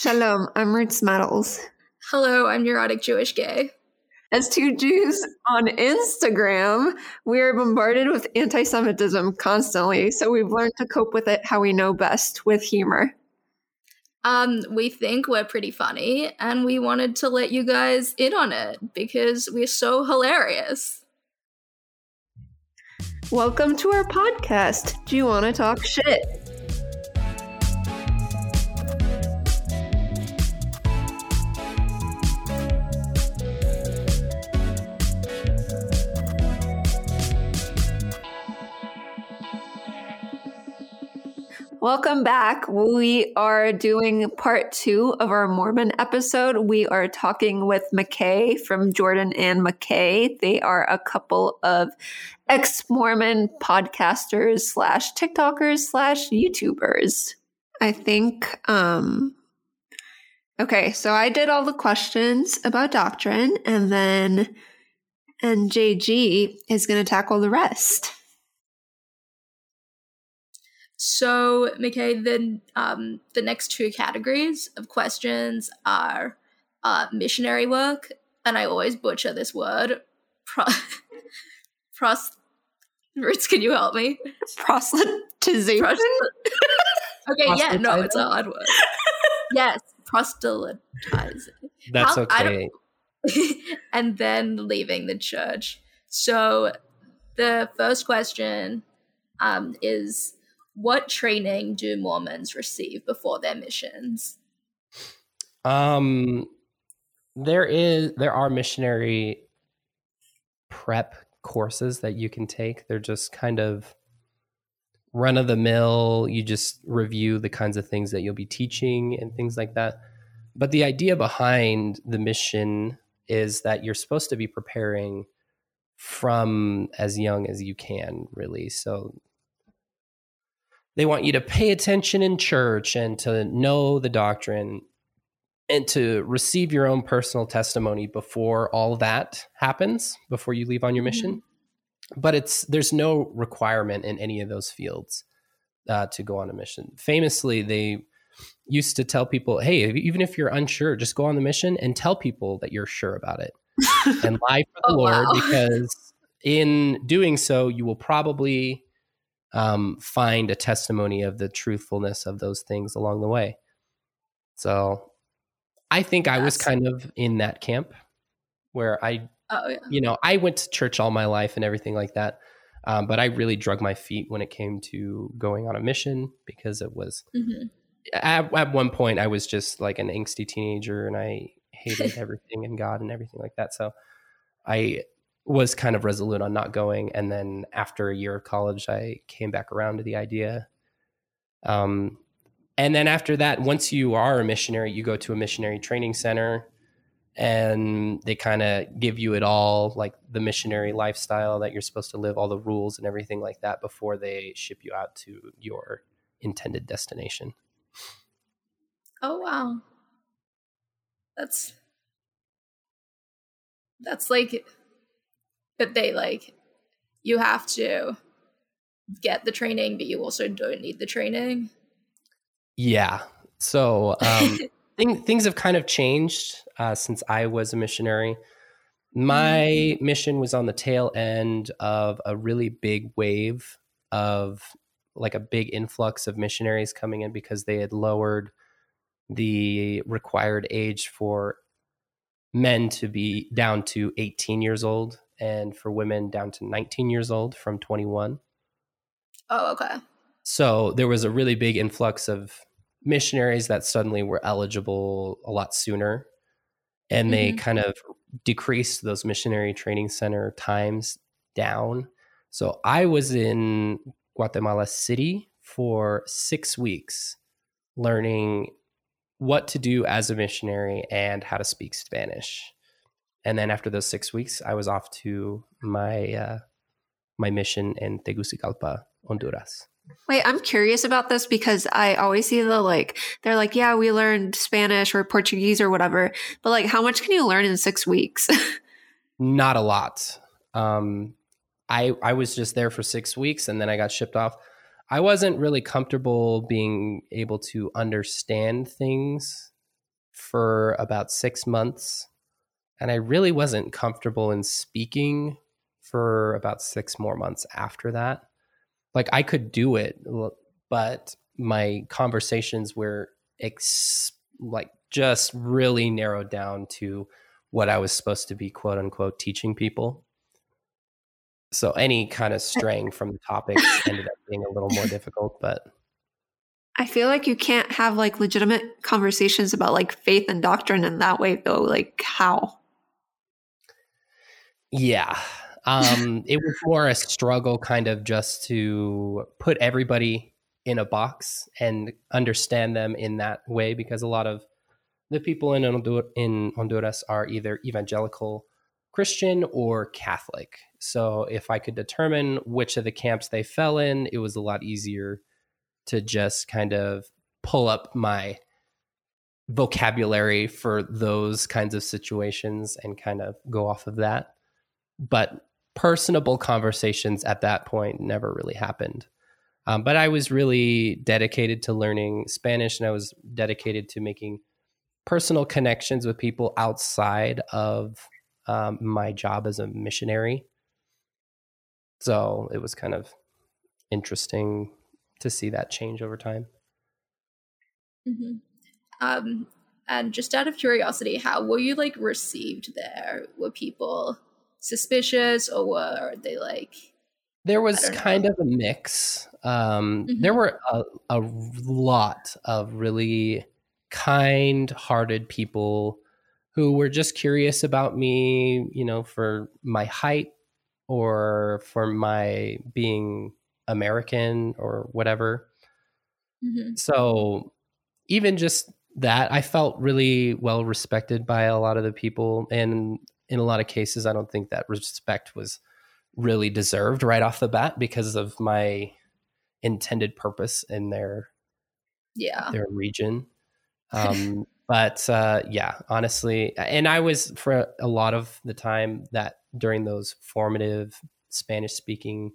Shalom, I'm Roots Metals. Hello, I'm neurotic Jewish gay. As two Jews on Instagram, we are bombarded with anti Semitism constantly, so we've learned to cope with it how we know best with humor. Um, we think we're pretty funny, and we wanted to let you guys in on it because we're so hilarious. Welcome to our podcast. Jew Wanna Talk Shit? Welcome back. We are doing part two of our Mormon episode. We are talking with McKay from Jordan and McKay. They are a couple of ex Mormon podcasters slash TikTokers slash YouTubers. I think, um, okay, so I did all the questions about doctrine and then NJG is going to tackle the rest. So, McKay, the um, the next two categories of questions are uh, missionary work, and I always butcher this word. Pro- pros- Roots, can you help me? Proselytization. Pros- okay, yeah, no, it's a hard word. yes, proselytizing. That's How, okay. and then leaving the church. So, the first question um, is what training do Mormons receive before their missions? Um, there is there are missionary prep courses that you can take. They're just kind of run of the mill. You just review the kinds of things that you'll be teaching and things like that. But the idea behind the mission is that you're supposed to be preparing from as young as you can, really. So they want you to pay attention in church and to know the doctrine and to receive your own personal testimony before all that happens before you leave on your mission mm-hmm. but it's there's no requirement in any of those fields uh, to go on a mission famously they used to tell people hey even if you're unsure just go on the mission and tell people that you're sure about it and lie for the oh, lord wow. because in doing so you will probably um, find a testimony of the truthfulness of those things along the way. So I think yes. I was kind of in that camp where I, oh, yeah. you know, I went to church all my life and everything like that. Um, but I really drug my feet when it came to going on a mission because it was mm-hmm. at, at one point I was just like an angsty teenager and I hated everything and God and everything like that. So I was kind of resolute on not going. And then after a year of college, I came back around to the idea. Um, and then after that, once you are a missionary, you go to a missionary training center and they kind of give you it all like the missionary lifestyle that you're supposed to live, all the rules and everything like that before they ship you out to your intended destination. Oh, wow. That's that's like but they like you have to get the training, but you also don't need the training. Yeah. So um, thing, things have kind of changed uh, since I was a missionary. My mm-hmm. mission was on the tail end of a really big wave of like a big influx of missionaries coming in because they had lowered the required age for men to be down to 18 years old and for women down to 19 years old from 21. Oh, okay. So there was a really big influx of missionaries that suddenly were eligible a lot sooner. And mm-hmm. they kind of decreased those missionary training center times down. So I was in Guatemala City for six weeks learning what to do as a missionary and how to speak Spanish and then after those six weeks, I was off to my uh, my mission in Tegucigalpa, Honduras. Wait, I'm curious about this because I always see the like they're like, yeah, we learned Spanish or Portuguese or whatever, but like, how much can you learn in six weeks? Not a lot. Um, I I was just there for six weeks and then I got shipped off. I wasn't really comfortable being able to understand things for about six months, and I really wasn't comfortable in speaking for about six more months after that. Like I could do it, but my conversations were ex- like just really narrowed down to what I was supposed to be quote unquote teaching people. So any kind of straying from the topics ended up being a little more difficult, but I feel like you can't have like legitimate conversations about like faith and doctrine in that way though. Like how? Yeah. Um it was more a struggle kind of just to put everybody in a box and understand them in that way because a lot of the people in in Honduras are either evangelical Christian or Catholic. So if I could determine which of the camps they fell in, it was a lot easier to just kind of pull up my vocabulary for those kinds of situations and kind of go off of that. But personable conversations at that point never really happened. Um, but I was really dedicated to learning Spanish and I was dedicated to making personal connections with people outside of um, my job as a missionary. So it was kind of interesting to see that change over time. Mm-hmm. Um, and just out of curiosity, how were you like received there? Were people suspicious or were they like? There was kind of a mix. Um, mm-hmm. There were a, a lot of really kind hearted people who were just curious about me, you know, for my height or for my being American or whatever. Mm-hmm. So even just that, I felt really well respected by a lot of the people. And in a lot of cases, I don't think that respect was really deserved right off the bat because of my intended purpose in their yeah their region um, but uh, yeah, honestly, and I was for a lot of the time that during those formative Spanish speaking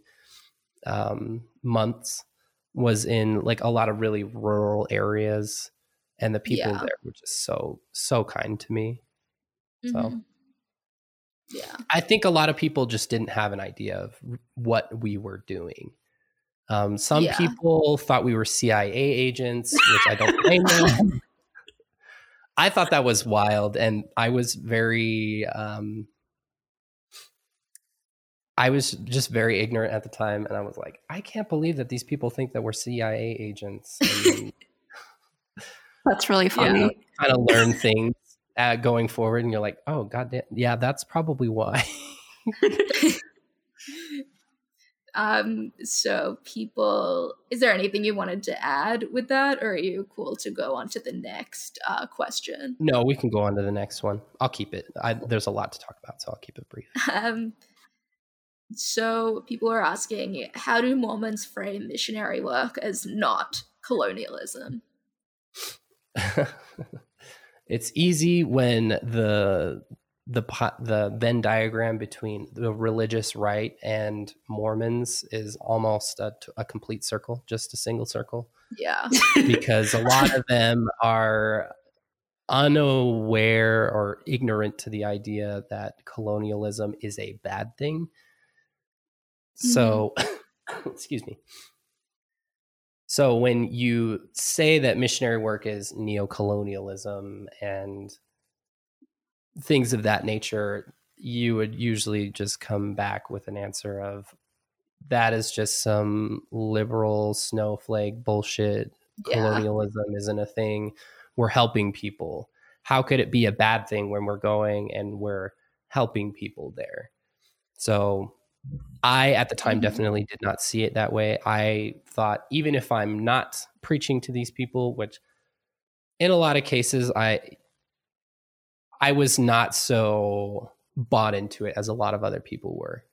um, months was in like a lot of really rural areas, and the people yeah. there were just so so kind to me. Mm-hmm. So. Yeah. I think a lot of people just didn't have an idea of what we were doing. Um, some yeah. people thought we were CIA agents, which I don't blame them. I thought that was wild, and I was very, um, I was just very ignorant at the time, and I was like, I can't believe that these people think that we're CIA agents. that's really funny. Yeah, kind of learn things uh, going forward, and you're like, oh god, damn, yeah, that's probably why. Um, so people, is there anything you wanted to add with that, or are you cool to go on to the next uh, question? No, we can go on to the next one. I'll keep it. I, there's a lot to talk about, so I'll keep it brief. Um, so people are asking, how do Mormons frame missionary work as not colonialism? it's easy when the the the Venn diagram between the religious right and Mormons is almost a, a complete circle, just a single circle. Yeah, because a lot of them are unaware or ignorant to the idea that colonialism is a bad thing. So, mm-hmm. excuse me. So when you say that missionary work is neo-colonialism and things of that nature, you would usually just come back with an answer of that is just some liberal snowflake bullshit. Yeah. Colonialism isn't a thing. We're helping people. How could it be a bad thing when we're going and we're helping people there? So I, at the time, mm-hmm. definitely did not see it that way. I thought, even if I'm not preaching to these people, which in a lot of cases, I I was not so bought into it as a lot of other people were.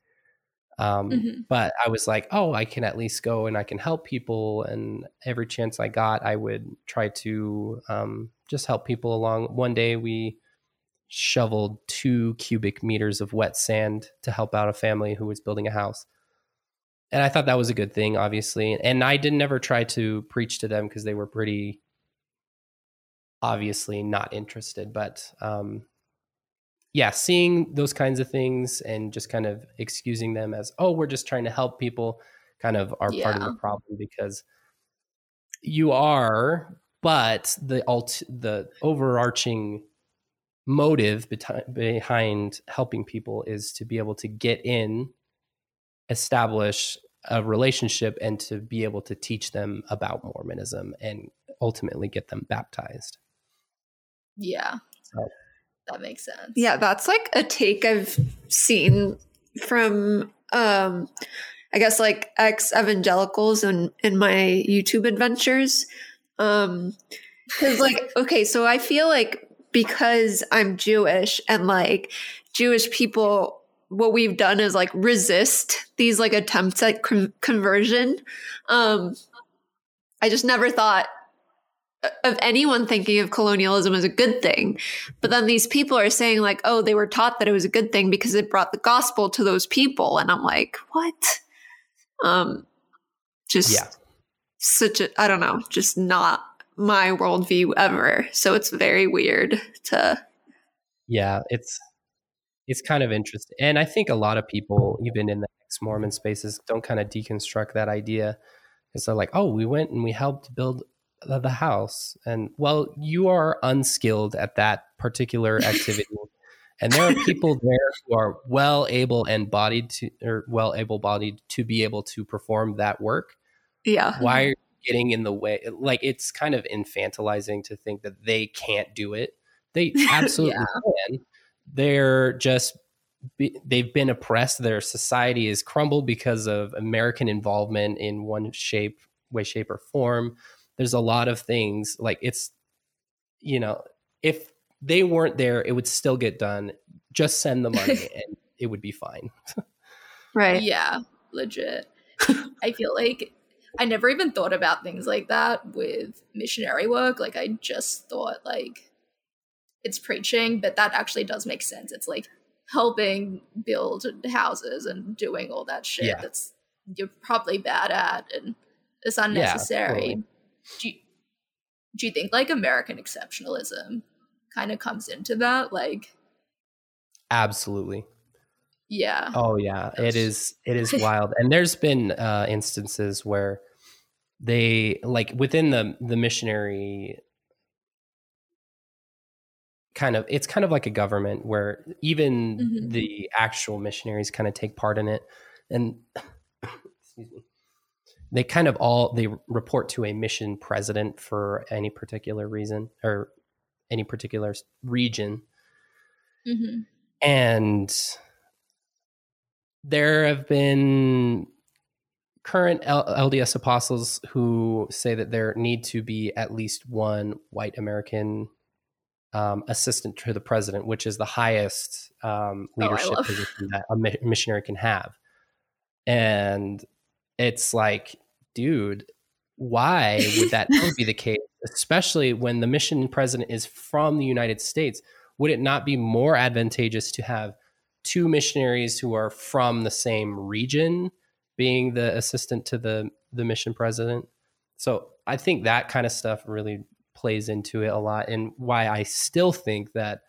Um, mm-hmm. But I was like, oh, I can at least go and I can help people. And every chance I got, I would try to um, just help people along. One day we shoveled two cubic meters of wet sand to help out a family who was building a house. And I thought that was a good thing, obviously. And I didn't ever try to preach to them because they were pretty obviously not interested. But um, yeah, seeing those kinds of things and just kind of excusing them as, oh, we're just trying to help people, kind of are part of the problem because you are, but the alt the overarching motive beti- behind helping people is to be able to get in, establish a relationship, and to be able to teach them about Mormonism and ultimately get them baptized. Yeah. So- That makes sense. Yeah, that's like a take I've seen from um I guess like ex evangelicals in in my YouTube adventures. Um cuz like okay, so I feel like because I'm Jewish and like Jewish people what we've done is like resist these like attempts at con- conversion. Um I just never thought of anyone thinking of colonialism as a good thing. But then these people are saying, like, oh, they were taught that it was a good thing because it brought the gospel to those people. And I'm like, what? Um, just Yeah. such a, I don't know, just not my worldview ever. So it's very weird to, Yeah, it's it's kind of interesting, and I think a lot of people, even in the ex-Mormon spaces, don't kind of deconstruct that idea. Because they're like, "Oh, we went and we helped build the, the house," and well, you are unskilled at that particular activity, and there are people there who are well able and bodied to, or well able-bodied to be able to perform that work. yeah. Why are you getting in the way? Like, it's kind of infantilizing to think that they can't do it. They absolutely can they're just be, they've been oppressed their society is crumbled because of american involvement in one shape way shape or form there's a lot of things like it's you know if they weren't there it would still get done just send the money and it would be fine Right. Yeah, legit. I feel like I never even thought about things like that with missionary work. Like I just thought like it's preaching, but that actually does make sense. It's like helping build houses and doing all that shit Yeah. that's you're probably bad at and it's unnecessary. totally. Do you, do you think like American exceptionalism kind of comes into that? Like, absolutely yeah. Oh yeah, it is. It is wild, and there's been uh, instances where they like within the the missionary kind of it's kind of like a government where even Mhm. the actual missionaries kind of take part in it and excuse me they kind of all they report to a mission president for any particular reason or any particular region hmm and there have been current L- LDS apostles who say that there need to be at least one white American um, assistant to the president, which is the highest um, Oh, leadership love- position that a mi- missionary can have. And it's like, dude, why would that be the case? Especially when the mission president is from the United States. Would it not be more advantageous to have two missionaries who are from the same region being the assistant to the the mission president? So I think that kind of stuff really plays into it a lot and why I still think that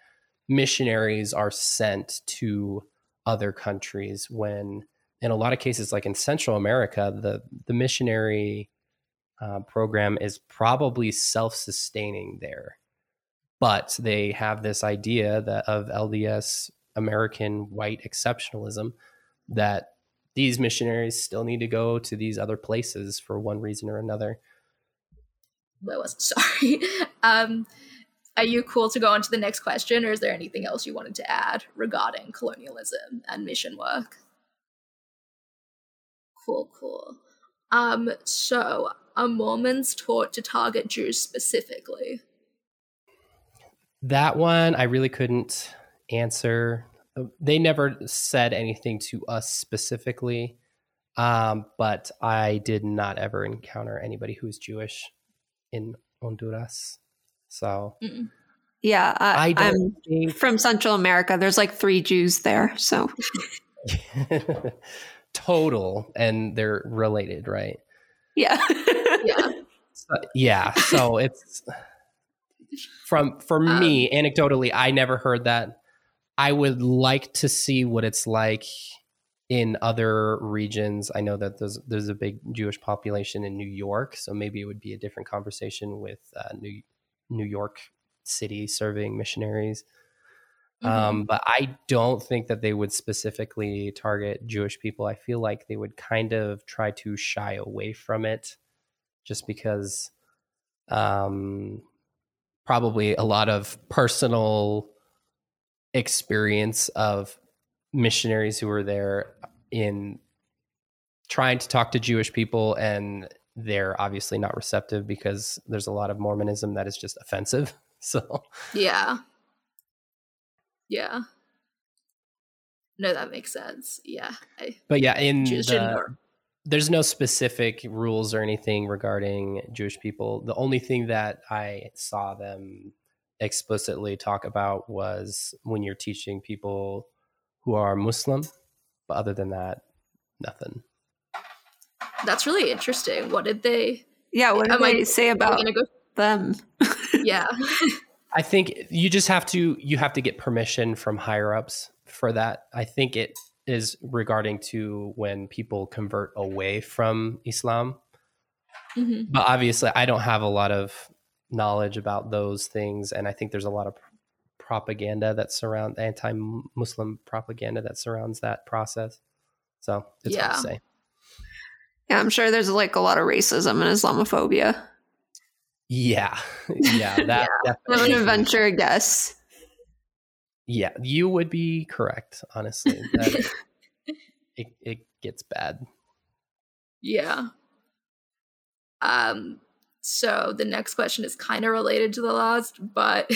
missionaries are sent to other countries when in a lot of cases like in Central America the the missionary uh, program is probably self-sustaining there but they have this idea that of LDS American white exceptionalism that these missionaries still need to go to these other places for one reason or another. where was sorry. Um are you cool to go on to the next question or is there anything else you wanted to add regarding colonialism and mission work? Cool cool. Um so are mormons taught to target jews specifically? That one I really couldn't answer. They never said anything to us specifically, um, but I did not ever encounter anybody who's Jewish in Honduras. So Mm. Yeah. I, I don't I'm think from Central America. There's like three Jews there. So total, and they're related, right? yeah. yeah So- yeah. So it's from for Um, me anecdotally i never heard that i would like to see what it's like in other regions. I know that there's there's a big jewish population in new york so maybe it would be a different conversation with uh, new new york city serving missionaries. Mhm. um, but i don't think that they would specifically target jewish people. I feel like they would kind of try to shy away from it just because um, probably a lot of personal experience of missionaries who were there in trying to talk to Jewish people and they're obviously not receptive because there's a lot of Mormonism that is just offensive. So Yeah. Yeah. No, that makes sense. Yeah. I, but yeah, in the- there's no specific rules or anything regarding Jewish people. The only thing that I saw them explicitly talk about was when you're teaching people who are Muslim. But other than that, nothing. That's really interesting. What did they? Yeah, what did Am I- they say about go? them? Yeah. I think you just have to you have to get permission from higher ups for that. I think it is regarding to when people convert away from Islam. hmm but obviously i don't have a lot of knowledge about those things and i think there's a lot of propaganda that surround anti-muslim propaganda that surrounds that process so it's hard to Yeah. say Yeah, I'm sure there's like a lot of racism and Islamophobia. yeah yeah that I'm definitely gonna venture a guess. yeah you would be correct honestly that it, it gets bad Yeah. Um. So the next question is kind of related to the last, but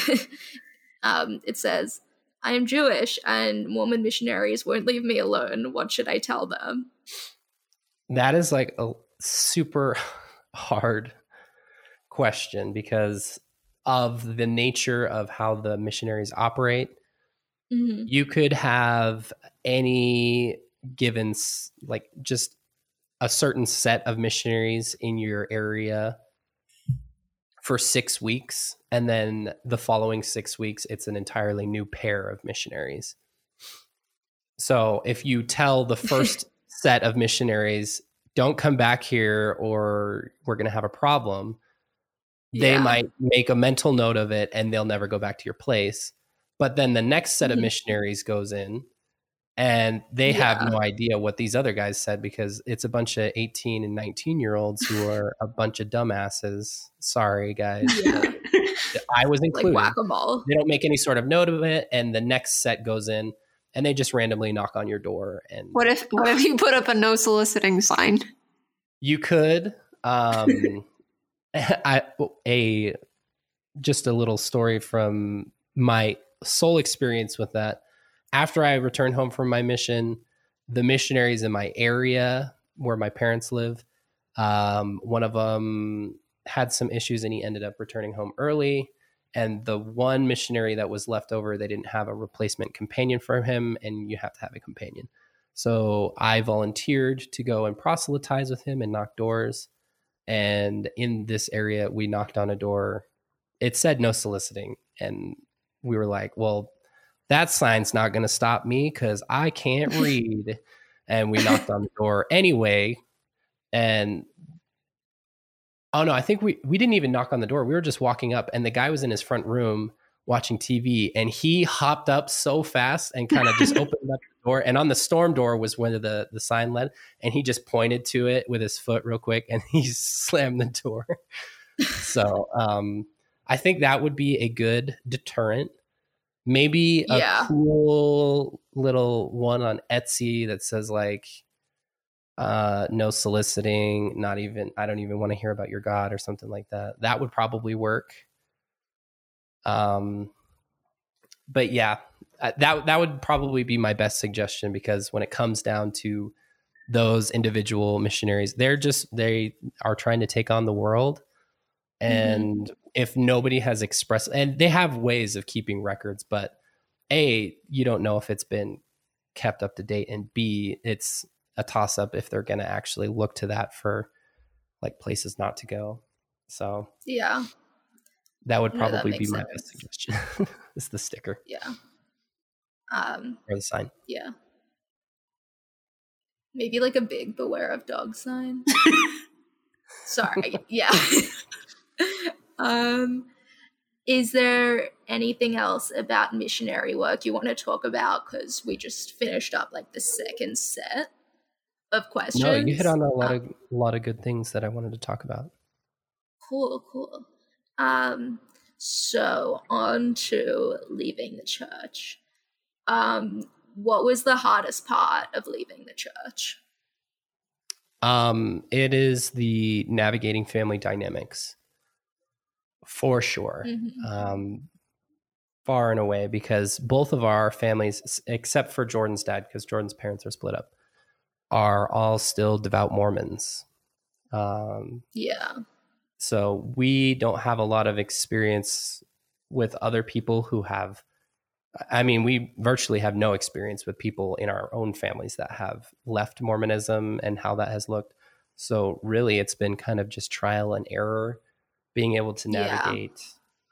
um, it says, "I am Jewish, and Mormon missionaries won't leave me alone. What should I tell them?" that is like a super hard question because of the nature of how the missionaries operate hmm you could have any given like just a certain set of missionaries in your area for six weeks and then the following six weeks it's an entirely new pair of missionaries so if you tell the first set of missionaries don't come back here or we're going to have a problem they Yeah. might make a mental note of it and they'll never go back to your place but then the next set of Mhm. missionaries goes in and they have no idea what these other guys said because it's a bunch of 18 and 19 year olds who are a bunch of dumbasses sorry guys Yeah. i was Like included whack a mole. they don't make any sort of note of it and the next set goes in and they just randomly knock on your door and What if what if you put up a no soliciting sign? You could. Um, I a just a little story from my sole experience with that. After I returned home from my mission, the missionaries in my area where my parents live, um, one of them had some issues and he ended up returning home early. And the one missionary that was left over, they didn't have a replacement companion for him, and you have to have a companion. So I volunteered to go and proselytize with him and knock doors. And in this area, we knocked on a door. It said no soliciting. And we were like, well, that sign's not going to stop me because I can't read. and we knocked on the door anyway. And oh no, I think we, we didn't even knock on the door. We were just walking up, and the guy was in his front room watching TV and he hopped up so fast and kind of just opened up the door. And on the storm door was where the, the sign led. And he just pointed to it with his foot real quick and he slammed the door. so um, I think that would be a good deterrent. Maybe a Yeah. cool little one on Etsy that says like, uh, no soliciting, not even, I don't even want to hear about your God or something like that. That would probably work. Um, but yeah, uh, that that would probably be my best suggestion because when it comes down to those individual missionaries, they're just they are trying to take on the world, and if nobody has expressed, and they have ways of keeping records, but a you don't know if it's been kept up to date, and b it's a toss up if they're going to actually look to that for like places not to go. So Yeah. That would No, that probably be makes my best suggestion. is the sticker Yeah. Um, or the sign. yeah. Maybe like a big beware of dog sign. Sorry. Yeah. um is there anything else about missionary work you want to talk about cuz we just finished up like the second set of questions. No, you hit on a lot Um, of a lot of good things that I wanted to talk about. Cool, cool. Um, so on to leaving the church. Um, what was the hardest part of leaving the church? Um, it is the navigating family dynamics for sure. Mhm. Um, far and away because both of our families, except for Jordan's dad, because Jordan's parents are split up, are all still devout Mormons. Um, Yeah. so we don't have a lot of experience with other people who have I mean, we virtually have no experience with people in our own families that have left Mormonism and how that has looked. So really it's been kind of just trial and error being able to Yeah. navigate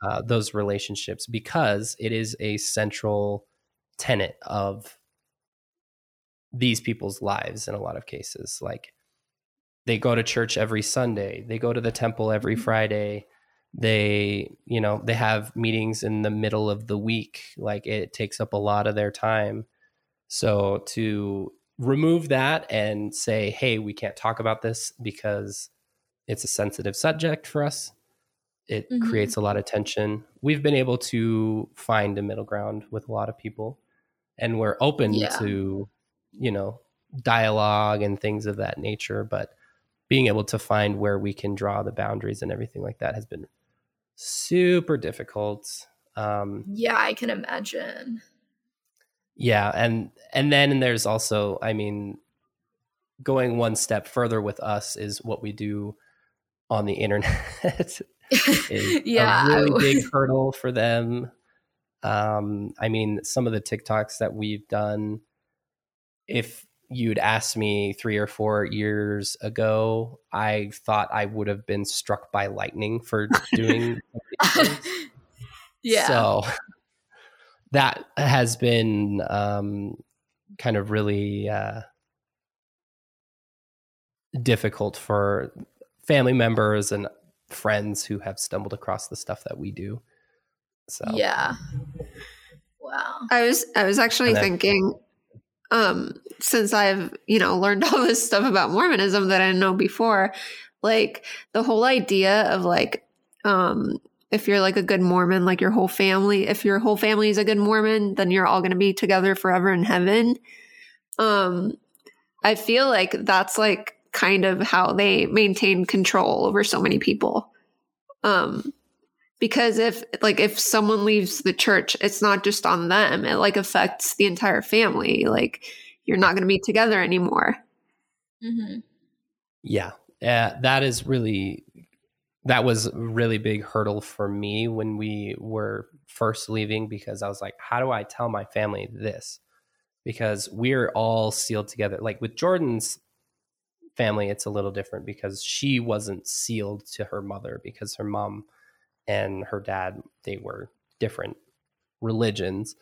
uh, those relationships because it is a central tenet of these people's lives in a lot of cases like they go to church every sunday they go to the temple every Mhm. friday they you know they have meetings in the middle of the week like it takes up a lot of their time so to remove that and say hey we can't talk about this because it's a sensitive subject for us it Mhm. creates a lot of tension we've been able to find a middle ground with a lot of people and we're open Yeah. to you know dialogue and things of that nature but being able to find where we can draw the boundaries and everything like that has been super difficult um Yeah, I can imagine. yeah and and then there's also i mean going one step further with us is what we do on the internet yeah. a really big hurdle for them. Um, I mean, some of the TikToks that we've done, if you'd asked me three or four years ago, I thought I would have been struck by lightning for doing. some of these things. yeah. So that has been um, kind of really uh, difficult for family members and friends who have stumbled across the stuff that we do. So Yeah. Wow. I was I was actually then- thinking, um, since I've you know learned all this stuff about Mormonism that I didn't know before, like the whole idea of like, um, if you're like a good Mormon, like your whole family, if your whole family is a good Mormon, then you're all going to be together forever in heaven. Um, I feel like that's like kind of how they maintain control over so many people. Um, because if like if someone leaves the church it's not just on them it like affects the entire family like you're not going to be together anymore Mm-hmm. yeah, uh, that is really that was a really big hurdle for me when we were first leaving because I was like, how do I tell my family this? Because we're all sealed together. Like with Jordan's family, it's a little different because she wasn't sealed to her mother because her mom and her dad they were different religions.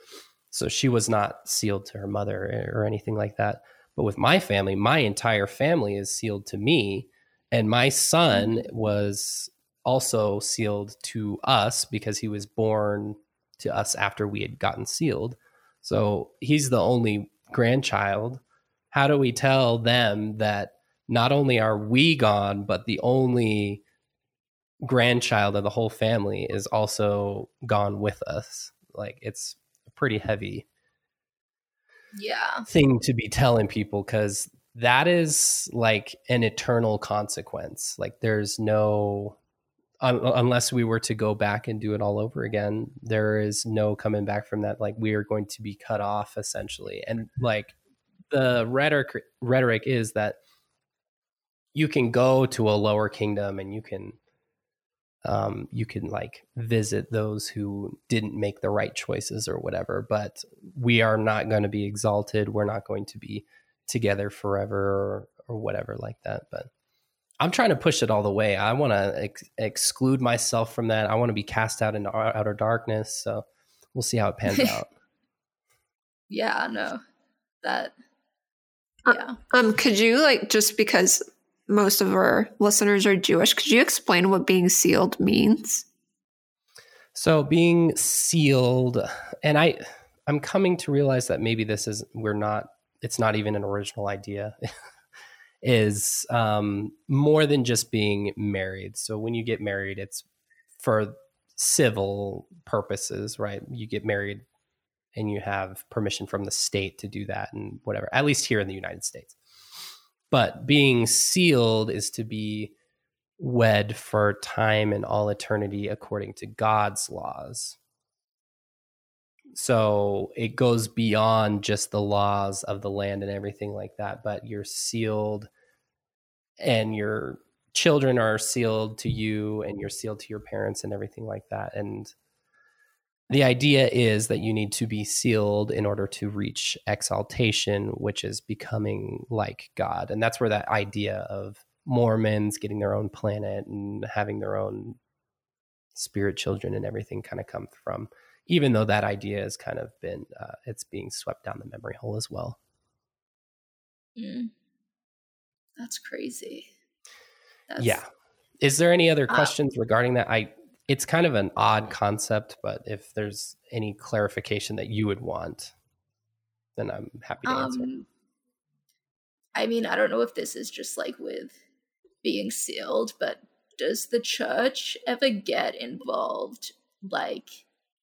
So she was not sealed to her mother or anything like that. But with my family my entire family is sealed to me and my son mm-hmm. was also sealed to us because he was born to us after we had gotten sealed. So he's the only grandchild. How do we tell them that not only are we gone but the only grandchild of the whole family is also gone with us. Like it's a pretty heavy Yeah. thing to be telling people because that is like an eternal consequence. Like there's no, un- unless we were to go back and do it all over again, there is no coming back from that. Like we are going to be cut off essentially. And like the rhetoric, rhetoric is that you can go to a lower kingdom and you can um, you can like visit those who didn't make the right choices or whatever but we are not going to be exalted we're not going to be together forever or, or whatever like that but I'm trying to push it all the way. I want to ex- exclude myself from that. I want to be cast out into outer darkness. So we'll see how it pans out. Yeah, no. That Uh, yeah. Um, could you like just because most of our listeners are Jewish, could you explain what being sealed means? So being sealed, and I, I'm coming to realize that maybe this is we're not. It's not even an original idea. is um, more than just being married. So when you get married, it's for civil purposes, right? You get married and you have permission from the state to do that and whatever, at least here in the United States. But being sealed is to be wed for time and all eternity according to God's laws. So it goes beyond just the laws of the land and everything like that, but you're sealed and your children are sealed to you and you're sealed to your parents and everything like that. And the idea is that you need to be sealed in order to reach exaltation, which is becoming like God. And that's where that idea of Mormons getting their own planet and having their own spirit children and everything kind of comes from even though that idea has kind of been uh, it's being swept down the memory hole as well Mm. That's crazy. That's, yeah is there any other Uh, questions regarding that i it's kind of an odd concept but if there's any clarification that you would want then i'm happy to answer Um, I mean, I don't know if this is just like with being sealed, but does the church ever get involved, like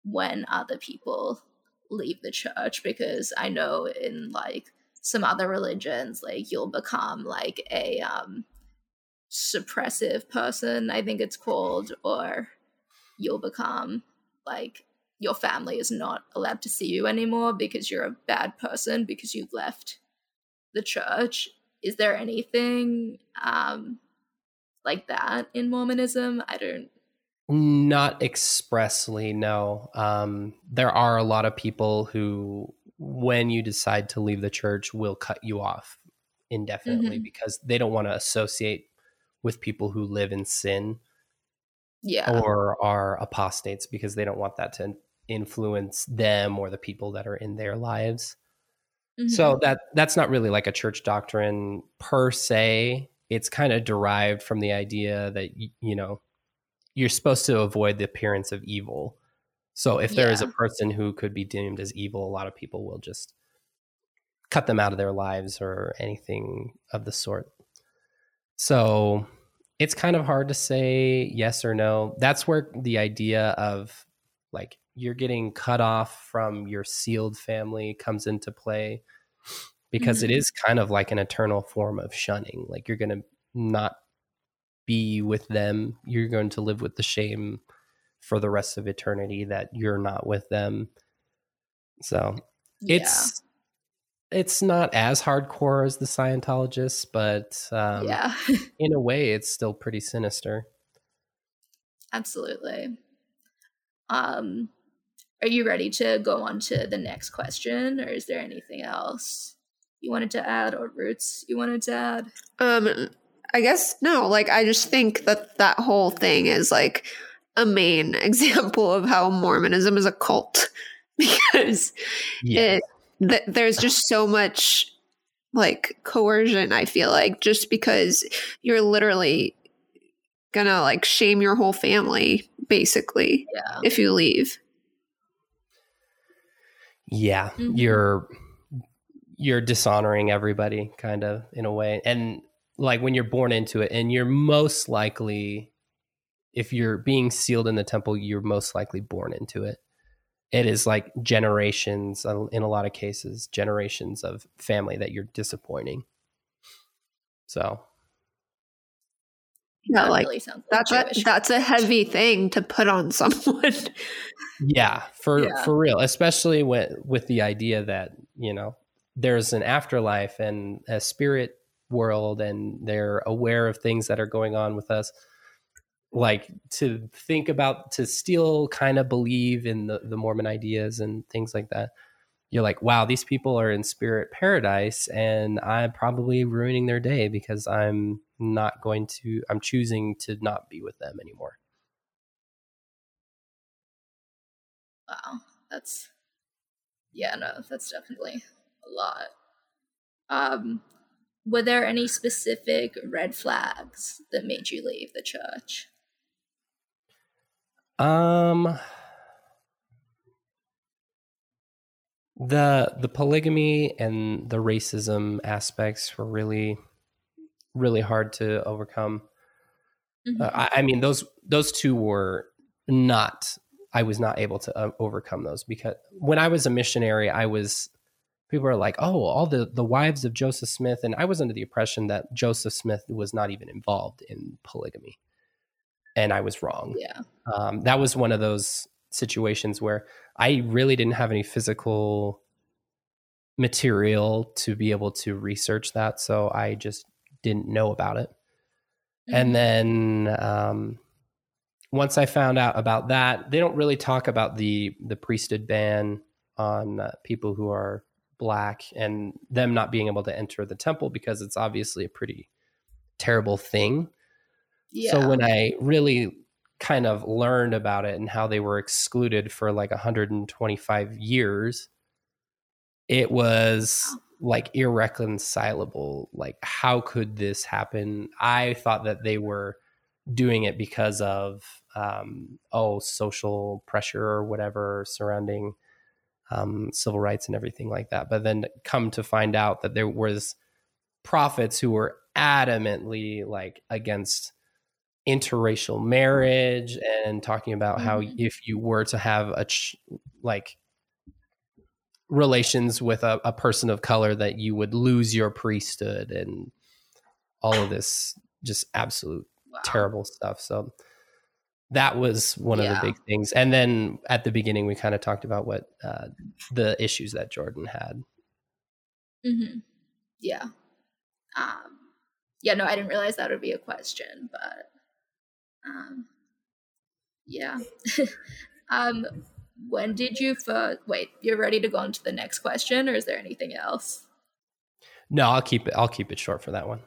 when other people leave the church? Because I know in like some other religions, like you'll become like a um suppressive person, I think it's called, or you'll become like your family is not allowed to see you anymore because you're a bad person because you've left the church. Is there anything um like that in Mormonism? I don't Not expressly, no. Um, there are a lot of people who, when you decide to leave the church, will cut you off indefinitely Mhm. because they don't want to associate with people who live in sin yeah. or are apostates because they don't want that to influence them or the people that are in their lives. Mhm. So that that's not really like a church doctrine per se. It's kind of derived from the idea that you know you're supposed to avoid the appearance of evil. So if there is a person who could be deemed as evil, a lot of people will just cut them out of their lives or anything of the sort. So it's kind of hard to say yes or no. That's where the idea of like you're getting cut off from your sealed family comes into play because it Mhm. is kind of like an eternal form of shunning. Like you're going to not be with them. You're going to live with the shame for the rest of eternity that you're not with them. So yeah. it's it's not as hardcore as the Scientologists, but um, yeah. in a way, it's still pretty sinister. Absolutely. Um are you ready to go on to the next question or is there anything else you wanted to add or roots you wanted to add? Um, I guess no. Like, I just think that that whole thing is like a main example of how Mormonism is a cult because Yeah, it th- there's just so much like coercion. I feel like just because you're literally gonna like shame your whole family basically Yeah. if you leave. yeah, Mhm. you're you're dishonoring everybody, kind of in a way, and like when you're born into it, and you're most likely, if you're being sealed in the temple, you're most likely born into it. It is like generations, uh, in a lot of cases, generations of family that you're disappointing. So Yeah, That like really sounds like that's a, that's a heavy thing to put on someone. Yeah, for Yeah. for real, especially with with the idea that you know there's an afterlife and a spirit world, and they're aware of things that are going on with us. Like to think about to still kind of believe in the the Mormon ideas and things like that. You're like, wow, these people are in spirit paradise, and I'm probably ruining their day because I'm not going to i'm choosing to not be with them anymore Wow, that's yeah, no, that's definitely a lot. Um, were there any specific red flags that made you leave the church? Um the the polygamy and the racism aspects were really really hard to overcome. Mhm. Uh, I, I mean those those two were not I was not able to uh, overcome those because when I was a missionary I was people are like oh all the the wives of Joseph Smith and I was under the impression that Joseph Smith was not even involved in polygamy and I was wrong yeah. um, that was one of those situations where I really didn't have any physical material to be able to research that, so I just didn't know about it. Mhm. And then um, once I found out about that, they don't really talk about the the priesthood ban on uh, people who are black and them not being able to enter the temple because it's obviously a pretty terrible thing. Yeah. So when I really kind of learned about it and how they were excluded for like 125 years, it was like irreconcilable. Like, how could this happen? I thought that they were doing it because of, um, oh, social pressure or whatever surrounding um, civil rights and everything like that. But then come to find out that there was prophets who were adamantly like against interracial marriage and talking about how Mhm. if you were to have a ch- like relations with a, a person of color that you would lose your priesthood and all of this just absolute Wow. terrible stuff so that was one Yeah. of the big things and then at the beginning we kind of talked about what uh, the issues that jordan had hmm Yeah. Um, yeah, no, I didn't realize that would be a question, but um, yeah. um, when did you first wait? You're ready to go on to the next question, or is there anything else? no i'll keep it i'll keep it short for that one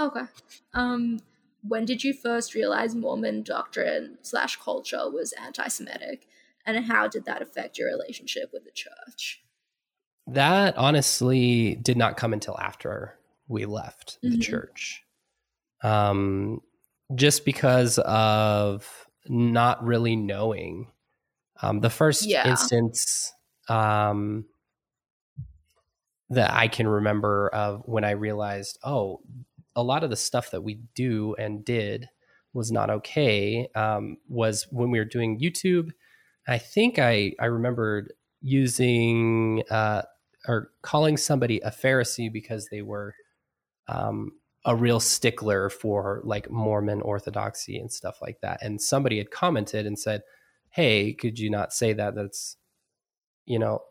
Okay. Um, when did you first realize Mormon doctrine slash culture was anti-Semitic, and how did that affect your relationship with the church? That honestly did not come until after we left the Mhm. church. Um, just because of not really knowing. Um, the first Yeah. instance um, that I can remember of when I realized, oh, a lot of the stuff that we do and did was not okay um, was when we were doing YouTube. I think I I remembered using uh, or calling somebody a Pharisee because they were um, a real stickler for like Mormon orthodoxy and stuff like that. And somebody had commented and said, "Hey, could you not say that? That's you know,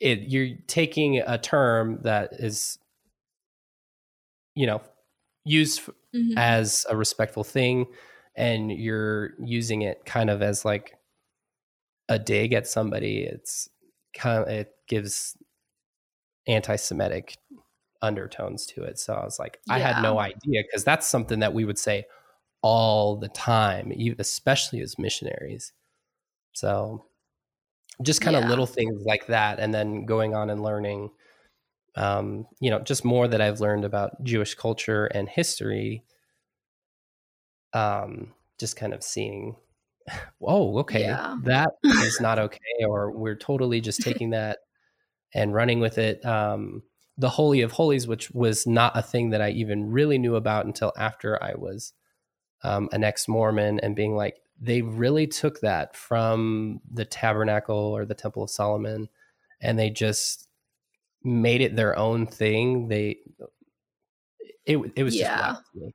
it you're taking a term that is you know used Mhm. as a respectful thing and you're using it kind of as like a dig at somebody it's kind of it gives anti-semitic undertones to it so i was like i had no idea because that's something that we would say all the time especially as missionaries so just kind of Yeah. little things like that and then going on and learning um, you know just more that i've learned about jewish culture and history um, just kind of seeing oh okay Yeah. that is not okay or we're totally just taking that and running with it um, the holy of holies which was not a thing that i even really knew about until after i was um, an ex-mormon and being like they really took that from the tabernacle or the temple of solomon and they just made it their own thing they it, it was Yeah. just wild to me.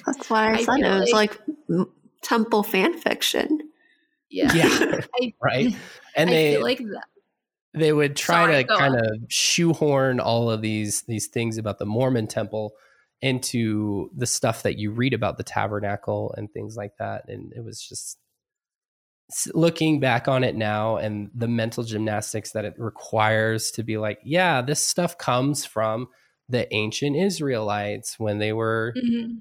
That's why I, I said feel it was like- like, temple fan fiction. yeah. yeah I, right and I they feel like that. They would try Sorry, to kind on. of shoehorn all of these these things about the Mormon temple into the stuff that you read about the tabernacle and things like that and it was just looking back on it now and the mental gymnastics that it requires to be like yeah this stuff comes from the ancient Israelites when they were Mhm.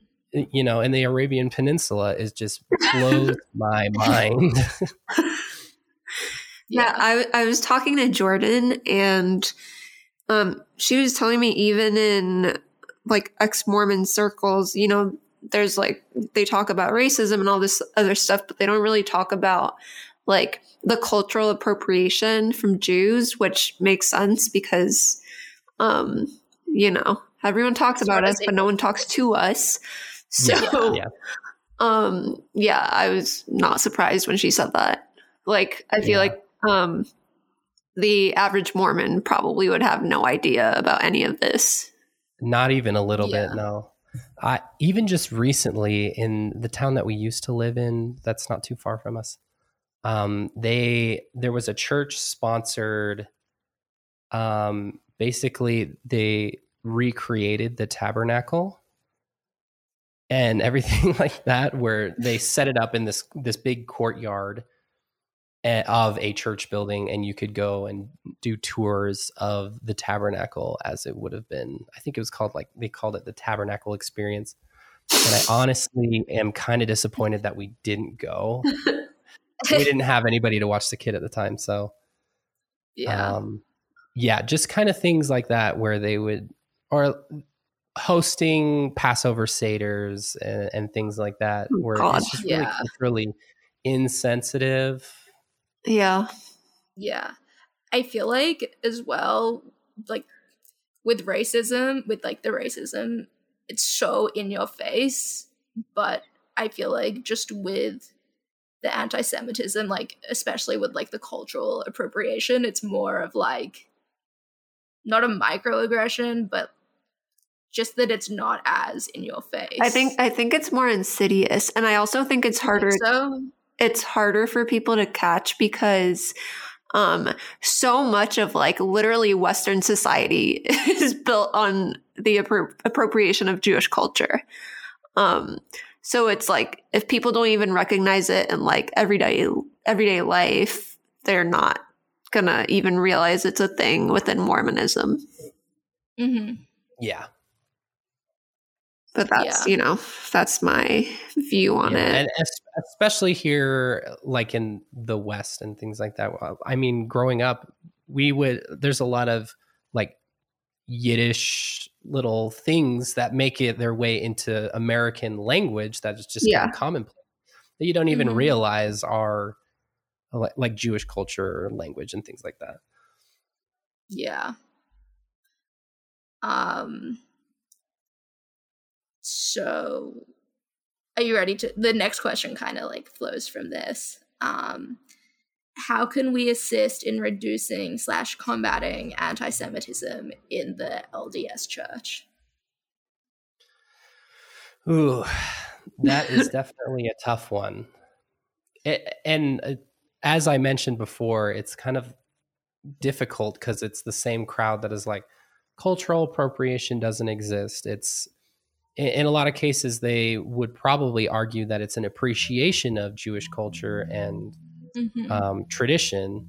you know in the Arabian Peninsula is just blows my mind. Yeah, I, I was talking to Jordan and um, she was telling me even in like ex Mormon circles, you know, there's like they talk about racism and all this other stuff, but they don't really talk about like the cultural appropriation from Jews, which makes sense because, um, you know, everyone talks about us, but no one talks to us. So, Yeah, yeah. um, yeah, I was not surprised when she said that. Like, I feel Yeah. like um, the average Mormon probably would have no idea about any of this. Not even a little Yeah. bit, no. I even just recently in the town that we used to live in, that's not too far from us. Um, they there was a church sponsored. Um, basically, they recreated the tabernacle and everything like that, where they set it up in this this big courtyard of a church building, and you could go and do tours of the tabernacle as it would have been. I think it was called like they called it the tabernacle experience. And I honestly am kind of disappointed that we didn't go. we didn't have anybody to watch the kid at the time, so yeah. um, yeah, just kind of things like that where they would or hosting Passover seders and, and things like that, Oh, where God. it's just really Yeah. culturally insensitive. Yeah. Yeah. I feel like as well, like with racism, with like the racism, it's so in your face. But I feel like just with the anti Semitism, like especially with like the cultural appropriation, it's more of like not a microaggression, but just that it's not as in your face. I think I think it's more insidious, and I also think it's harder. think so. It's harder for people to catch because um, so much of like literally Western society is built on the appro- appropriation of Jewish culture. Um, so it's like if people don't even recognize it in like everyday everyday life, they're not gonna even realize it's a thing within Mormonism. hmm Yeah. But that's Yeah. you know that's my view on Yeah, it. And especially here, like in the West and things like that. Well, I mean, growing up, we would, there's a lot of like Yiddish little things that make it their way into American language that is just Yeah. kind of commonplace that you don't even Mhm. realize are like, like Jewish culture, language, and things like that. Yeah. Um so are you ready to the next question kind of like flows from this. Um how can we assist in reducing slash combating anti-Semitism in the LDS church? Ooh, that is definitely a tough one. It, and uh, as I mentioned before, it's kind of difficult because it's the same crowd that is like cultural appropriation doesn't exist. It's in, in a lot of cases they would probably argue that it's an appreciation of Jewish culture and Mhm. um, tradition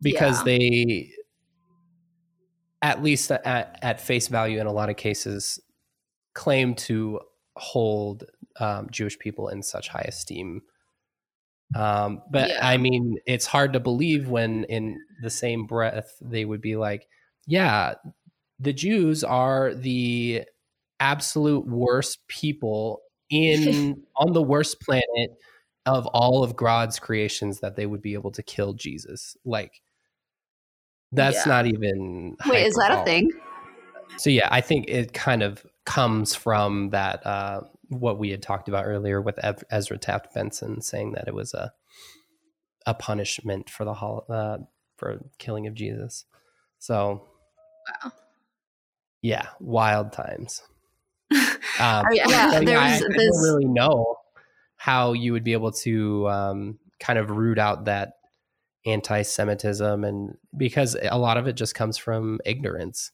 because Yeah. they at least at, at face value in a lot of cases claim to hold um, jewish people in such high esteem um, but Yeah. i mean it's hard to believe when in the same breath they would be like yeah the jews are the absolute worst people in on the worst planet of all of God's creations that they would be able to kill Jesus. Like that's Yeah. not even Wait, is that a thing? So yeah, I think it kind of comes from that uh what we had talked about earlier with Ezra Taft Benson saying that it was a a punishment for the hol- uh, for killing of Jesus. So Wow. yeah, wild times. Um, Yeah. yeah, so, I, there's I this. don't really know how you would be able to um, kind of root out that anti-Semitism, and because a lot of it just comes from ignorance,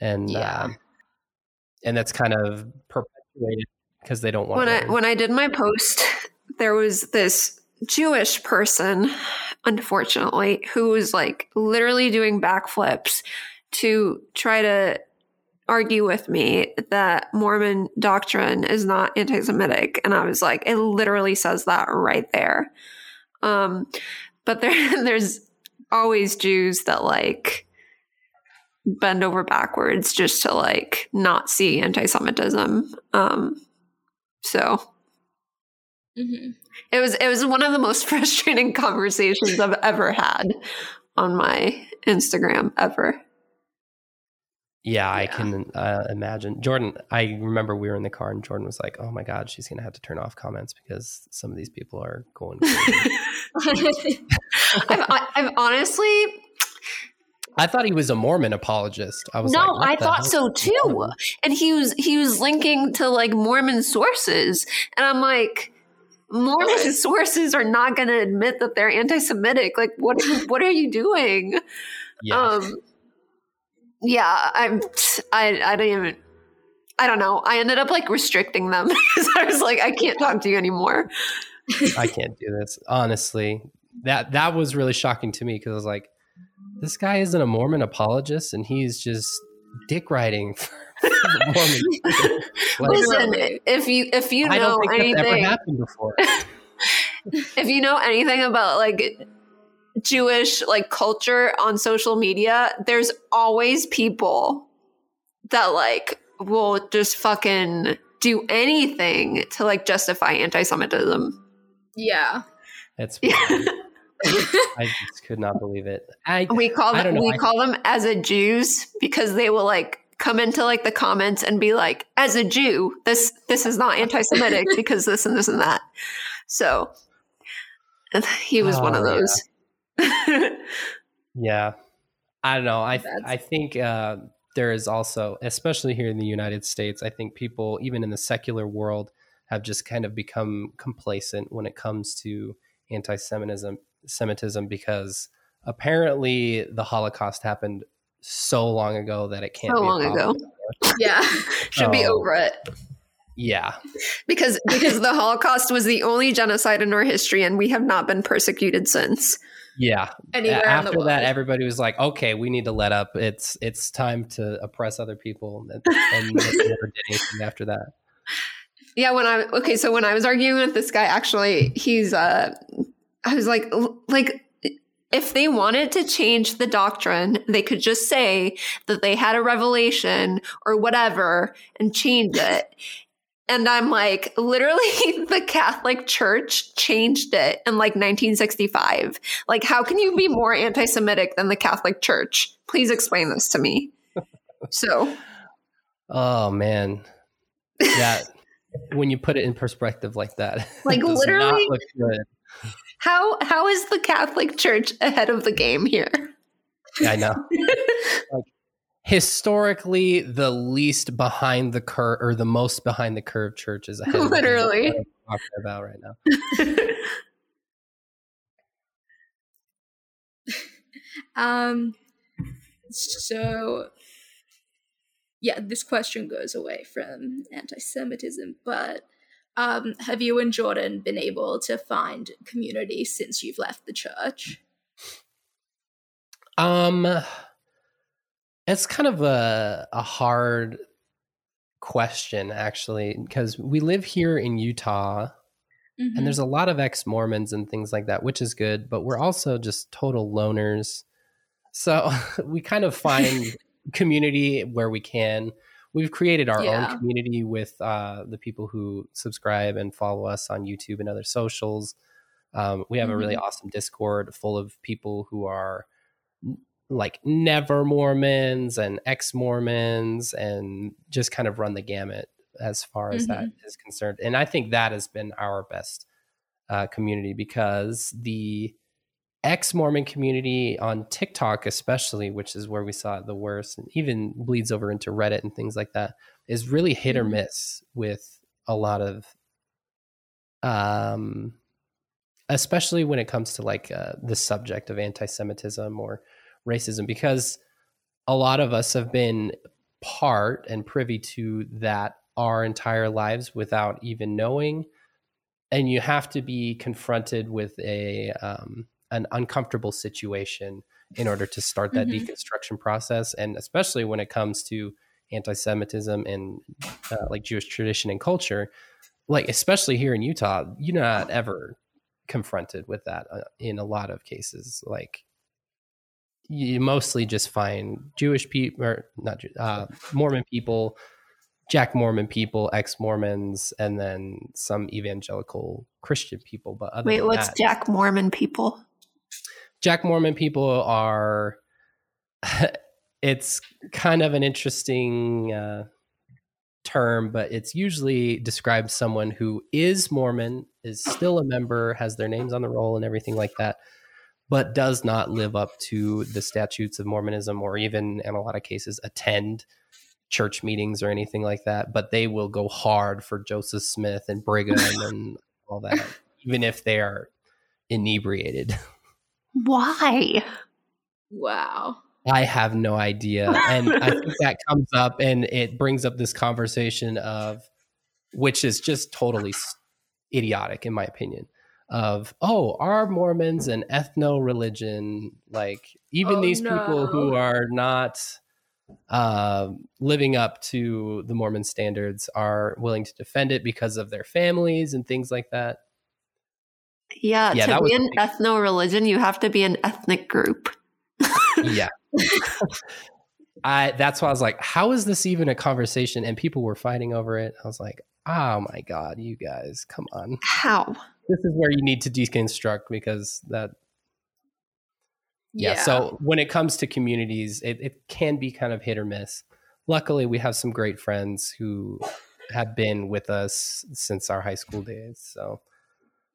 and Yeah. um, and that's kind of perpetuated because they don't want. when I when I did my post, there was this Jewish person, unfortunately, who was like literally doing backflips to try to argue with me that Mormon doctrine is not anti Semitic. And I was like, it literally says that right there. Um, but there, there's always Jews that like bend over backwards just to like not see anti Semitism. Um, so mm-hmm. it was it was one of the most frustrating conversations I've ever had on my Instagram ever. Yeah, I can uh, imagine. Jordan, I remember we were in the car and Jordan was like, "Oh my god, she's going to have to turn off comments because some of these people are going." I've, I've, honestly. I thought he was a Mormon apologist. I was no, like, I thought so too. And he was he was linking to like Mormon sources, and I'm like, Mormon sources are not going to admit that they're anti-Semitic. Like, what what are you doing? Yeah. Um, yeah, I'm. I I don't even. I don't know. I ended up like restricting them because I was like, I can't talk to you anymore. I can't do this. Honestly, that that was really shocking to me because I was like, this guy isn't a Mormon apologist, and he's just dick riding. like, Listen, if you if you know anything, if you know anything about like Jewish like culture on social media, there's always people that like will just fucking do anything to like justify anti-Semitism. Yeah. That's I just could not believe it. I, we call them we I, call them as a Jews because they will like come into like the comments and be like, as a Jew, this this is not anti-Semitic because this and this and that. So he was oh, one of oh, those. Yeah. yeah. I don't know. I I think uh, there is also, especially here in the United States, I think people, even in the secular world, have just kind of become complacent when it comes to anti-Semitism. Semitism, because apparently the Holocaust happened so long ago that it can't. So long ago. yeah, should be over it. Yeah. Because because the Holocaust was the only genocide in our history and we have not been persecuted since. Yeah. Anywhere After that everybody was like, "Okay, we need to let up. It's it's time to oppress other people." And, and never did anything after that. Yeah, when I okay, so when I was arguing with this guy actually, he's uh I was like like if they wanted to change the doctrine, they could just say that they had a revelation or whatever and change it. And I'm like, literally, the Catholic Church changed it in like 1965. Like, how can you be more anti Semitic than the Catholic Church? Please explain this to me. So, oh man, that when you put it in perspective like that, like literally, how how is the Catholic Church ahead of the game here? Yeah, I know. like, historically the least behind the curve or the most behind the curve church is ahead literally. talking about right now. Um so yeah this question goes away from anti-semitism but um have you and jordan been able to find community since you've left the church? Um it's kind of a a hard question actually because we live here in Utah mm-hmm. and there's a lot of ex-Mormons and things like that which is good but we're also just total loners. So we kind of find community where we can. We've created our yeah. own community with uh, the people who subscribe and follow us on YouTube and other socials. Um, we have mm-hmm. a really mm-hmm. awesome Discord full of people who are like never Mormons and ex Mormons and just kind of run the gamut as far as mm-hmm. that is concerned. And I think that has been our best uh, community because the ex Mormon community on TikTok, especially, which is where we saw it the worst, and even bleeds over into Reddit and things like that, is really hit or mm-hmm. miss with a lot of, um, especially when it comes to like uh, the subject of anti Semitism or racism because a lot of us have been part and privy to that our entire lives without even knowing and you have to be confronted with a um, an uncomfortable situation in order to start that mm-hmm. deconstruction process and especially when it comes to anti-Semitism and uh, like Jewish tradition and culture, like especially here in Utah, you're not ever confronted with that uh, in a lot of cases. Like you mostly just find Jewish people or not uh, Mormon people, Jack Mormon people, ex Mormons, and then some evangelical Christian people. But wait, what's that, Jack Mormon people? Jack Mormon people are. it's kind of an interesting uh, term, but it's usually describes someone who is Mormon, is still a member, has their names on the roll, and everything like that but does not live up to the statutes of Mormonism or even in a lot of cases attend church meetings or anything like that. But they will go hard for Joseph Smith and Brigham and all that, even if they are inebriated. Why? Wow. I have no idea. And I think that comes up and it brings up this conversation of, which is just totally idiotic, in my opinion of oh are mormons an ethno religion like even oh, these no. people who are not uh, living up to the mormon standards are willing to defend it because of their families and things like that. Yeah, yeah to be an ethno religion you have to be an ethnic group. Yeah. I that's why i was like how is this even a conversation? And people were fighting over it. I was like oh my god you guys come on. How this is where you need to deconstruct because that yeah, yeah. so when it comes to communities it, it can be kind of hit or miss luckily we have some great friends who have been with us since our high school days so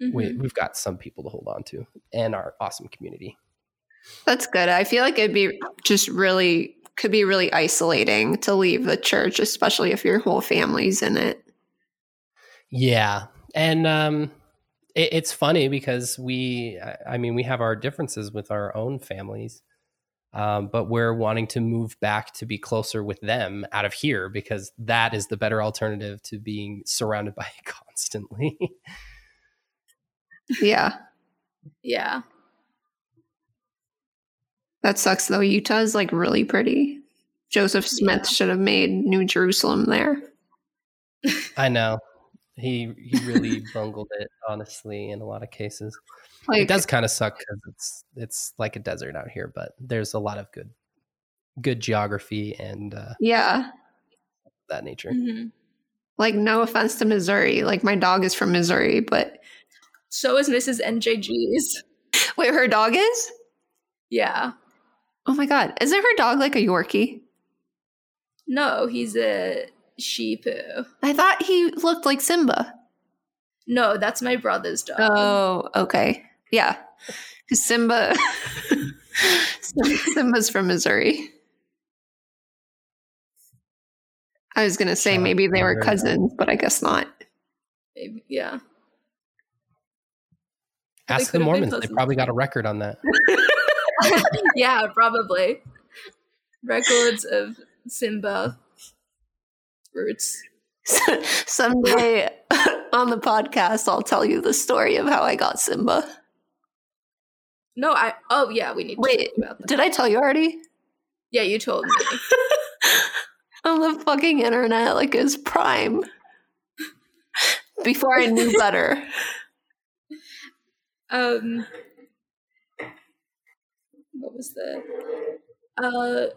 mm-hmm. we, we've got some people to hold on to and our awesome community that's good i feel like it'd be just really could be really isolating to leave the church especially if your whole family's in it yeah and um it, it's funny because we, I mean, we have our differences with our own families, um, but we're wanting to move back to be closer with them out of here because that is the better alternative to being surrounded by it constantly. yeah. Yeah. That sucks though. Utah is like really pretty. Joseph Smith yeah. should have made New Jerusalem there. I know. He he really bungled it, honestly, in a lot of cases. Like, it does kind of suck because it's it's like a desert out here, but there's a lot of good good geography and uh, yeah, that nature. Mm-hmm. Like, no offense to Missouri, like my dog is from Missouri, but so is Mrs. NJG's. Wait, her dog is? Yeah. Oh my god, isn't her dog like a Yorkie? No, he's a Shih Tzu. I thought he looked like Simba. No, that's my brother's dog. Oh, okay. Yeah. Simba Simba's from Missouri. I was gonna say maybe they were cousins, but I guess not. Maybe, yeah. Ask the Mormons. They probably got a record on that. yeah, probably. Records of Simba roots. Someday on the podcast, I'll tell you the story of how I got Simba. No, I. Oh yeah, we need. Wait, did I tell you already? Yeah, you told me. on the fucking internet, like his prime. Before I knew better. Um. What was that? Uh,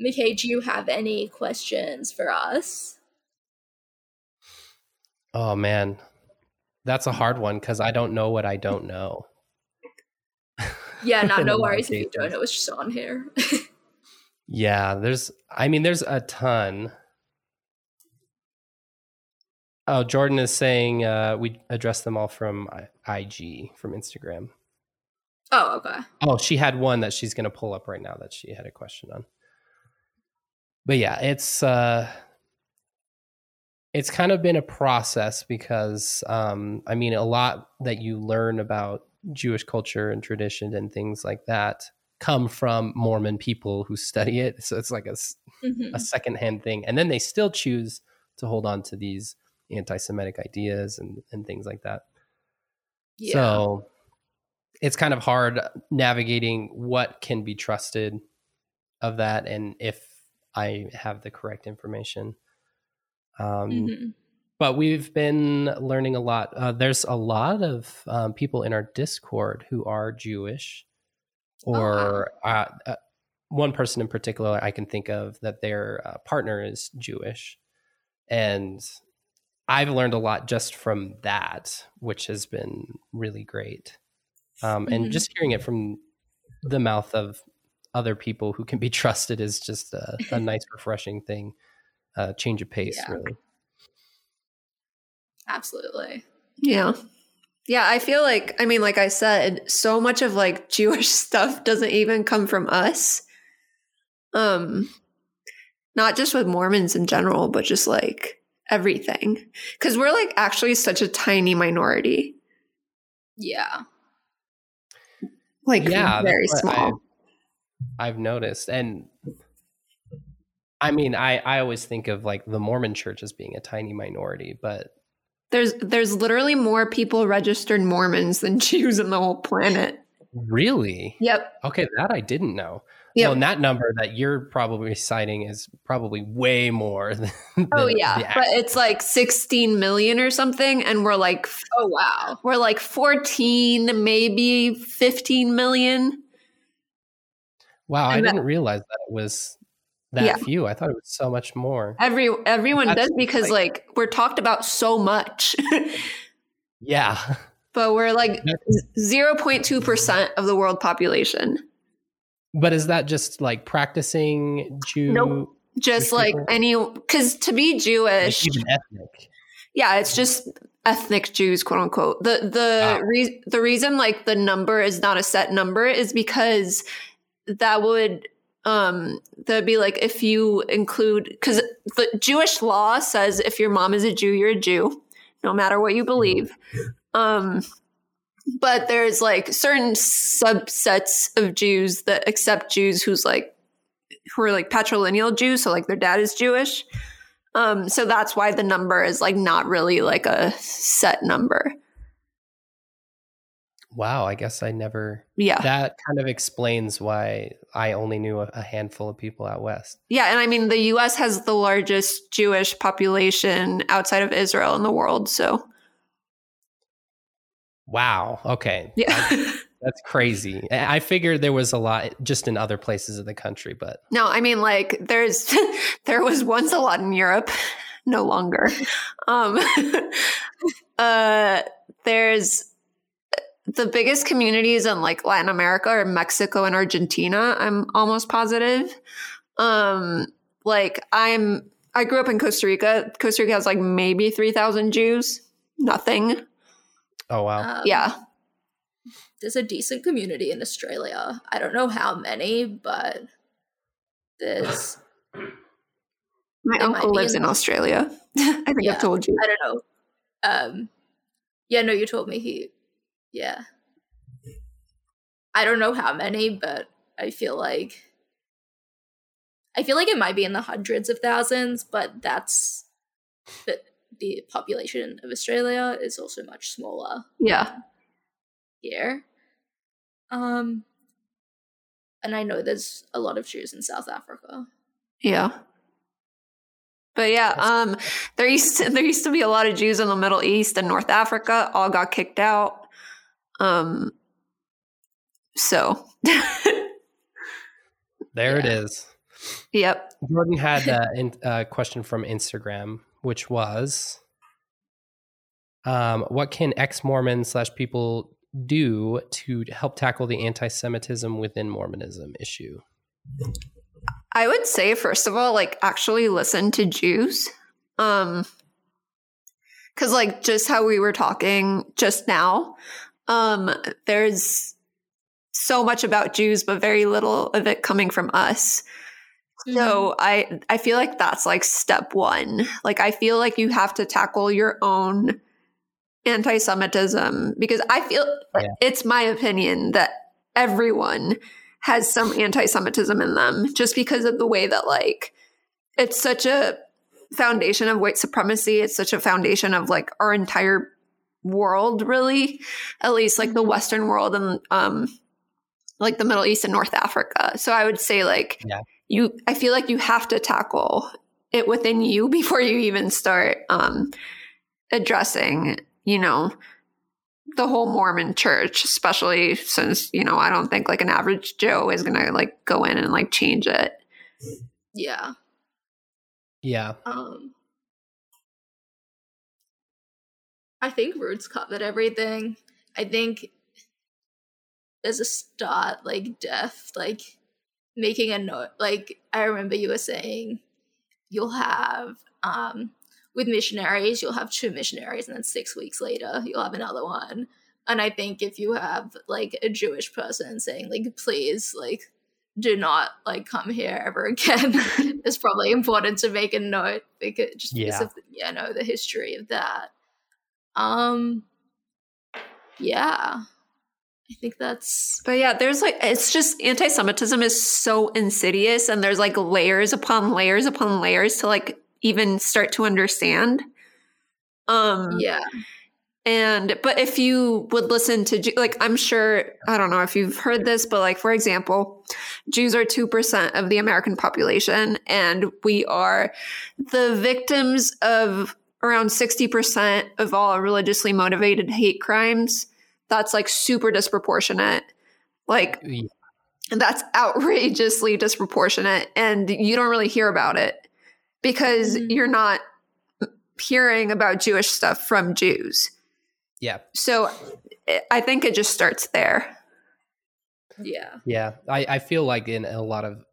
McKay, do you have any questions for us? Oh man, that's a hard one because I don't know what I don't know. Yeah, not no worries if you don't know. It's just on here. yeah, there's. I mean, there's a ton. Oh, Jordan is saying uh, we address them all from IG from Instagram. Oh, okay. Oh, she had one that she's going to pull up right now that she had a question on. But yeah, it's uh it's kind of been a process because um, I mean a lot that you learn about Jewish culture and tradition and things like that come from Mormon people who study it. So it's like a, mm-hmm. a secondhand thing, and then they still choose to hold on to these anti-Semitic ideas and and things like that. Yeah. So it's kind of hard navigating what can be trusted of that and if I have the correct information. Um, Mm-hmm. But we've been learning a lot. Uh, there's a lot of um, people in our Discord who are Jewish, or uh, uh, one person in particular I can think of that their uh, partner is Jewish, and I've learned a lot just from that, which has been really great. Um, and Mhm. just hearing it from the mouth of other people who can be trusted is just a, a nice, refreshing thing. Uh, change of pace, Yeah. really. Absolutely. Yeah. Yeah, I feel like I mean like I said, so much of like Jewish stuff doesn't even come from us. Um not just with Mormons in general, but just like everything. Cuz we're like actually such a tiny minority. Yeah. Like Yeah, very that's what small. I've noticed, and I mean, I I always think of like the Mormon Church as being a tiny minority, but There's there's literally more people registered Mormons than Jews in the whole planet. really, Yep. okay, that I didn't know. Yep. Well, and that number that you're probably citing is probably way more than. oh than yeah, but it's like 16 million or something and we're like Oh wow. we're like 14 maybe 15 million. Wow, I didn't realize that it was that Yeah. few. I thought it was so much more. Every everyone That's does because like we're talked about so much. Yeah. but we're like 0.2% of the world population. But is that just like practicing Jew? Nope. Just Jewish like people? any cuz to be Like Jewish, even ethnic. yeah, it's just ethnic Jews, quote unquote. The the Ah. re- the reason like the number is not a set number is because that would um that'd be like if you include because the Jewish law says if your mom is a Jew, you're a Jew, no matter what you believe. Um but there's like certain subsets of Jews that accept Jews who's like who are like patrilineal Jews, so like their dad is Jewish. Um, so that's why the number is like not really like a set number. Wow, I guess I never. Yeah. That kind of explains why I only knew a, handful of people out west. yeah. And I mean, the US has the largest Jewish population outside of Israel in the world. So, Wow. Okay. yeah. That's crazy. I I figured there was a lot just in other places of the country, but no, I mean, like, there's, there was once a lot in Europe, no longer. Um, uh, there's, the biggest communities in like Latin America are Mexico and Argentina. I'm almost positive. Um, like I'm, I grew up in Costa Rica. Costa Rica has like maybe three thousand Jews. Nothing. oh wow. Um, Yeah, There's a decent community in Australia. I don't know how many, but there's my It uncle lives in- in Australia. I think Yeah. I've told you. I don't know. Um yeah, no, you told me he yeah. I don't know how many, but I feel like I feel like it might be in the hundreds of thousands, but that's the the population of Australia is also much smaller Yeah, here. Um and I know there's a lot of Jews in South Africa. yeah. But yeah, um, there used to, there used to be a lot of Jews in the Middle East and North Africa. All got kicked out. Um, so There it Yeah. is. yep. Jordan had a in, uh, question from Instagram, which was, um, "What can ex Mormon slash people do to help tackle the anti-Semitism within Mormonism issue?" I would say first of all, like actually listen to Jews. Um cuz like just how we were talking just now, um there's so much about Jews but very little of it coming from us. So I I feel like that's like step 1. Like I feel like you have to tackle your own anti-Semitism because I feel Yeah. it's my opinion that everyone has some anti-Semitism in them just because of the way that like it's such a foundation of white supremacy. It's such a foundation of like our entire world, really, at least like the Western world and um like the Middle East and North Africa. So I would say like Yeah. you I feel like you have to tackle it within you before you even start um, addressing, you know, the whole Mormon church, especially since, you know, I don't think like an average Joe is to like go in and like change it. Yeah. Yeah. Um I think Roots covered everything. I think as a start, like death, like making a note like I remember you were saying you'll have um with missionaries, you'll have two missionaries, and then six weeks later, you'll have another one. And I think if you have like a Jewish person saying, like, please, like, do not like come here ever again, it's probably important to make a note because just because of yeah, know the history of that. Um, yeah, I think that's But yeah, there's like it's just anti-Semitism is so insidious, and there's like layers upon layers upon layers to like even start to understand. Um, yeah, and but if you would listen to like I'm sure I don't know if you've heard this, but like for example, Jews are two percent of the American population, and we are the victims of around sixty percent of all religiously motivated hate crimes. That's like super disproportionate. Like Yeah. that's outrageously disproportionate and you don't really hear about it because Mhm. you're not hearing about jewish stuff from jews Yeah. so i- i think it just starts there yeah, Yeah. I, I feel like in a lot of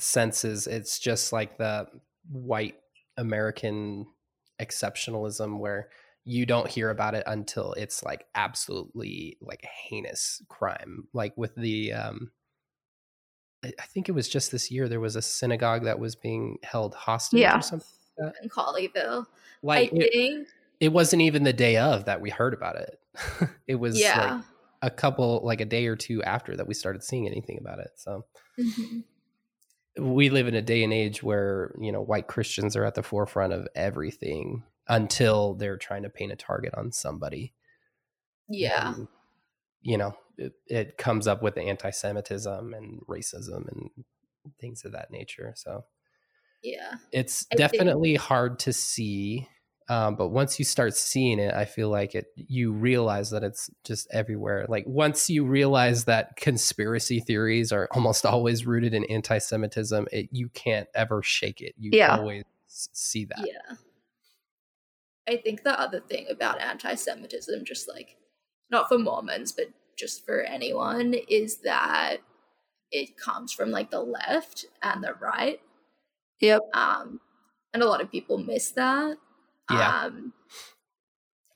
senses, it's just like the white American exceptionalism where you don't hear about it until it's like absolutely like a heinous crime. Like with the, um, I I think it was just this year there was a synagogue that was being held hostage Yeah. or something. in Colleyville. Like I it, think it wasn't even the day of that we heard about it. it was yeah. like a couple like a day or two after that we started seeing anything about it. So Mhm. We live in a day and age where you know white christians are at the forefront of everything until they're trying to paint a target on somebody Yeah. And, you know it, it comes up with the anti-semitism and racism and things of that nature so Yeah. it's I think- definitely hard to see um, but once you start seeing it i feel like it you realize that it's just everywhere like once you realize that conspiracy theories are almost always rooted in anti-semitism it, you can't ever shake it you Yeah. always see that Yeah. I think the other thing about anti Semitism, just like not for Mormons, but just for anyone, is that it comes from like the left and the right. yep Um and a lot of people miss that. Yeah. Um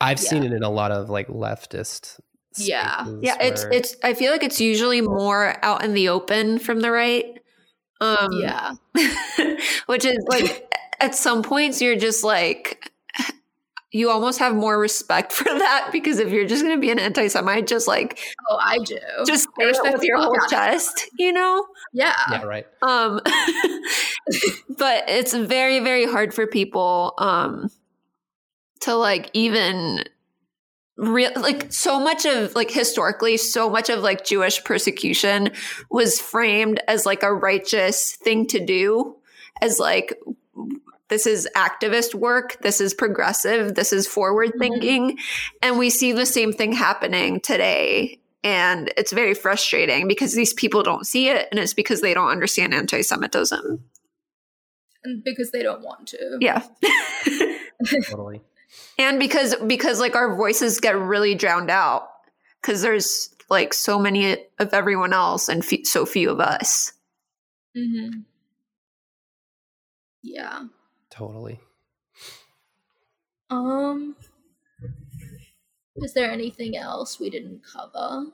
i've Yeah. seen it in a lot of like leftist Yeah. yeah it's where- it's i feel like it's usually more out in the open from the right um yeah. which is like at some points you're just like you almost have more respect for that because if you're just going to be an anti-semite just like Oh, I do. just I say it with the your whole out of it. chest you know yeah. yeah right um but it's very very hard for people um to like even real like so much of like historically so much of like jewish persecution was framed as like a righteous thing to do as like this is activist work this is progressive this is forward mm-hmm. thinking and we see the same thing happening today and it's very frustrating because these people don't see it and it's because they don't understand anti-semitism. And because they don't want to. yeah. Totally and because because like our voices get really drowned out because there's like so many of everyone else and fe- so few of us Mm-hmm. Yeah. totally Um is there anything else we didn't cover?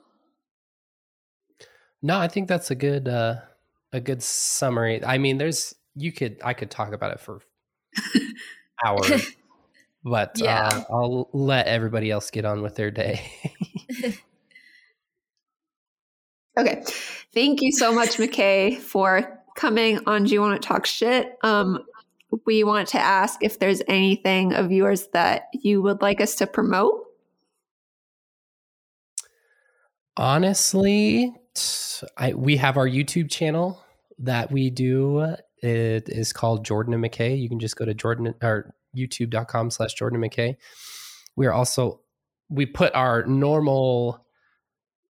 No, I think that's a good uh a good summary. I mean, there's you could I could talk about it for hours, but Yeah. uh, I'll let everybody else get on with their day. okay thank you so much mckay for coming on do you want to talk shit um we want to ask if there's anything of yours that you would like us to promote Honestly, I we have our YouTube channel that we do. It is called Jordan and McKay. You can just go to Jordan or youtube.com slash Jordan and McKay. We are also we put our normal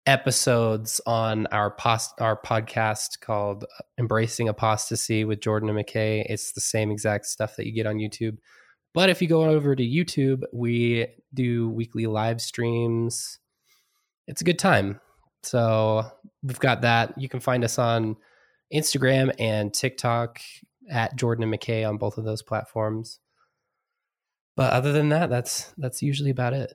episodes on our post our podcast called Embracing Apostasy with Jordan and McKay. It's the same exact stuff that you get on YouTube. But if you go over to YouTube, we do weekly live streams. It's a good time. So we've got that. You can find us on Instagram and TikTok at Jordan and McKay on both of those platforms. But other than that, that's that's usually about it.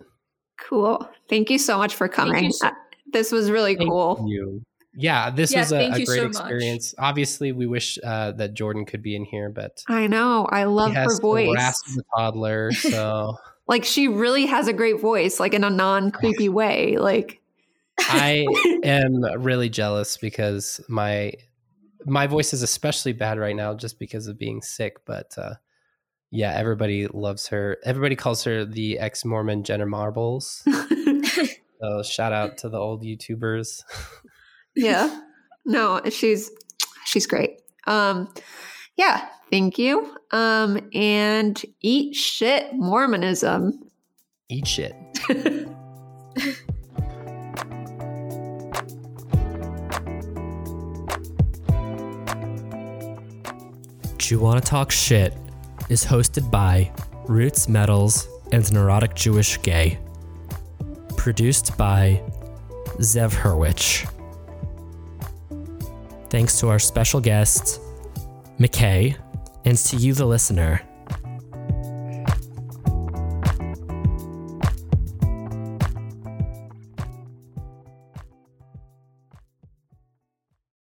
Cool. Thank you so much for coming. So- this was really Thank cool. You. Yeah, this Yeah, was a, a great so experience. Obviously, we wish uh, that Jordan could be in here, but I know. I love he has her voice. the rasp of a toddler, so Like she really has a great voice, like in a non creepy way. Like I am really jealous because my my voice is especially bad right now just because of being sick. But uh, yeah, everybody loves her. Everybody calls her the ex Mormon Jenna Marbles. so shout out to the old YouTubers. yeah. No, she's she's great. Um yeah, thank you. Um and eat shit Mormonism. Eat shit. Jew Wanna Talk Shit is hosted by Roots Metals and Neurotic Jewish Gay. Produced by Zev Hurwich. Thanks to our special guest, McKay, and to you, the listener.